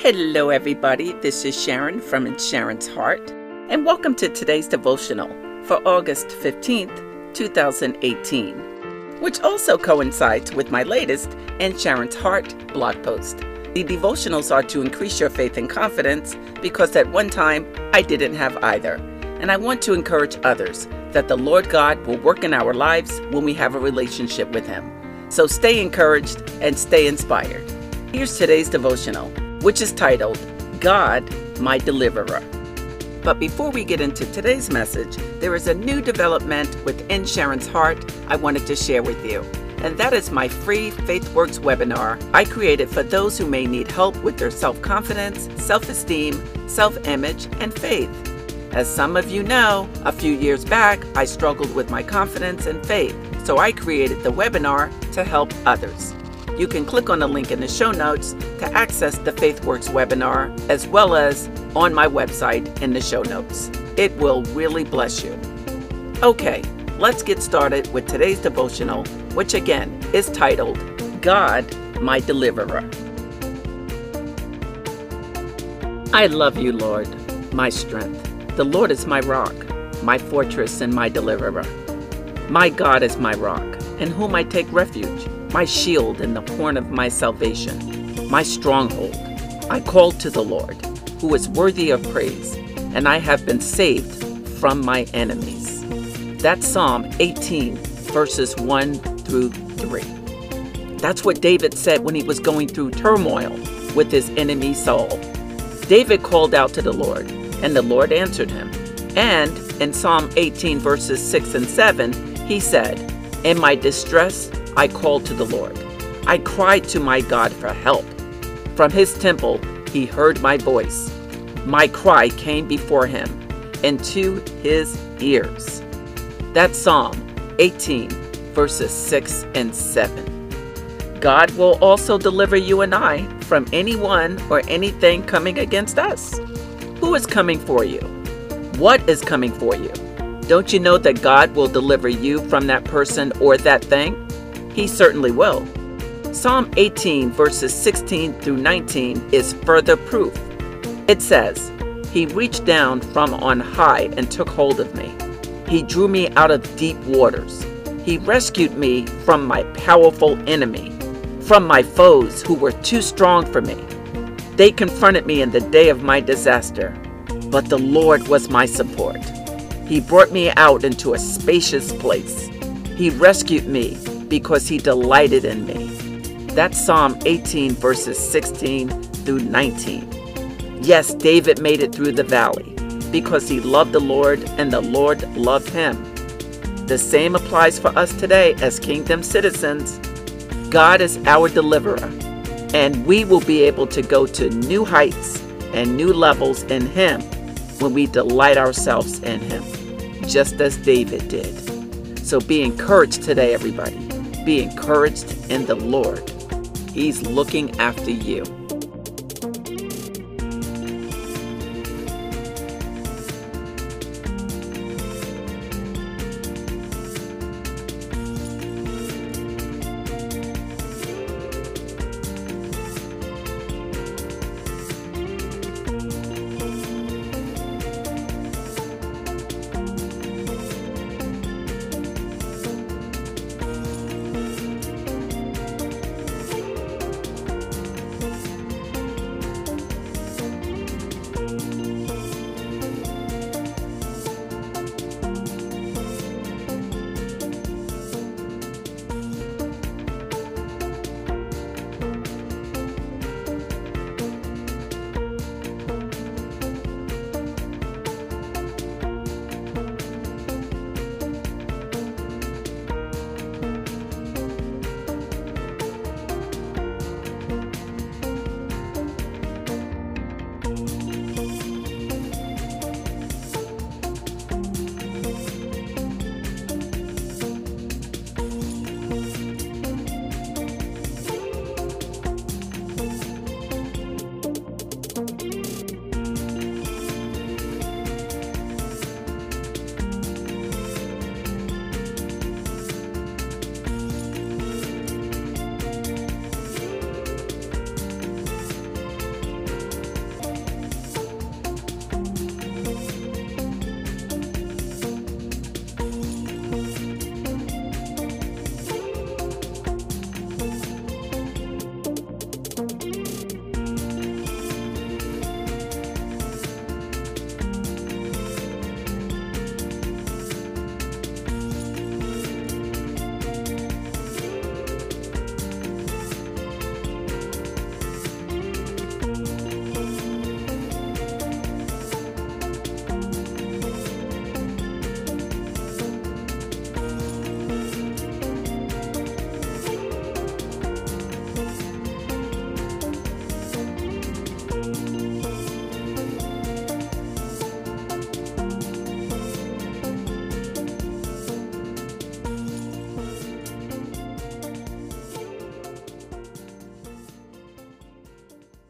Hello, everybody. This is Sharon from Sharon's Heart, and welcome to today's devotional for August 15th, 2018, which also coincides with my latest In Sharon's Heart blog post. The devotionals are to increase your faith and confidence because at one time I didn't have either, and I want to encourage others that the Lord God will work in our lives when we have a relationship with Him. So stay encouraged and stay inspired. Here's today's devotional which is titled God, My Deliverer. But before we get into today's message, there is a new development within Sharon's Heart I wanted to share with you. And that is my free FaithWorks webinar I created for those who may need help with their self confidence, self esteem, self image, and faith. As some of you know, a few years back I struggled with my confidence and faith, so I created the webinar to help others. You can click on the link in the show notes to access the FaithWorks webinar, as well as on my website in the show notes. It will really bless you. Okay, let's get started with today's devotional, which again is titled God, My Deliverer. I love you, Lord, my strength. The Lord is my rock, my fortress, and my deliverer. My God is my rock, in whom I take refuge my shield and the horn of my salvation, my stronghold. I called to the Lord, who is worthy of praise, and I have been saved from my enemies. That's Psalm 18, verses 1 through 3. That's what David said when he was going through turmoil with his enemy Saul. David called out to the Lord, and the Lord answered him. And in Psalm 18, verses 6 and 7, he said, In my distress, I called to the Lord. I cried to my God for help. From his temple, he heard my voice. My cry came before him into his ears. That's Psalm 18, verses 6 and 7. God will also deliver you and I from anyone or anything coming against us. Who is coming for you? What is coming for you? Don't you know that God will deliver you from that person or that thing? He certainly will. Psalm 18, verses 16 through 19, is further proof. It says, He reached down from on high and took hold of me. He drew me out of deep waters. He rescued me from my powerful enemy, from my foes who were too strong for me. They confronted me in the day of my disaster, but the Lord was my support. He brought me out into a spacious place. He rescued me because he delighted in me. That's Psalm 18, verses 16 through 19. Yes, David made it through the valley because he loved the Lord and the Lord loved him. The same applies for us today as kingdom citizens. God is our deliverer, and we will be able to go to new heights and new levels in Him when we delight ourselves in Him, just as David did. So be encouraged today, everybody be encouraged in the Lord. He's looking after you.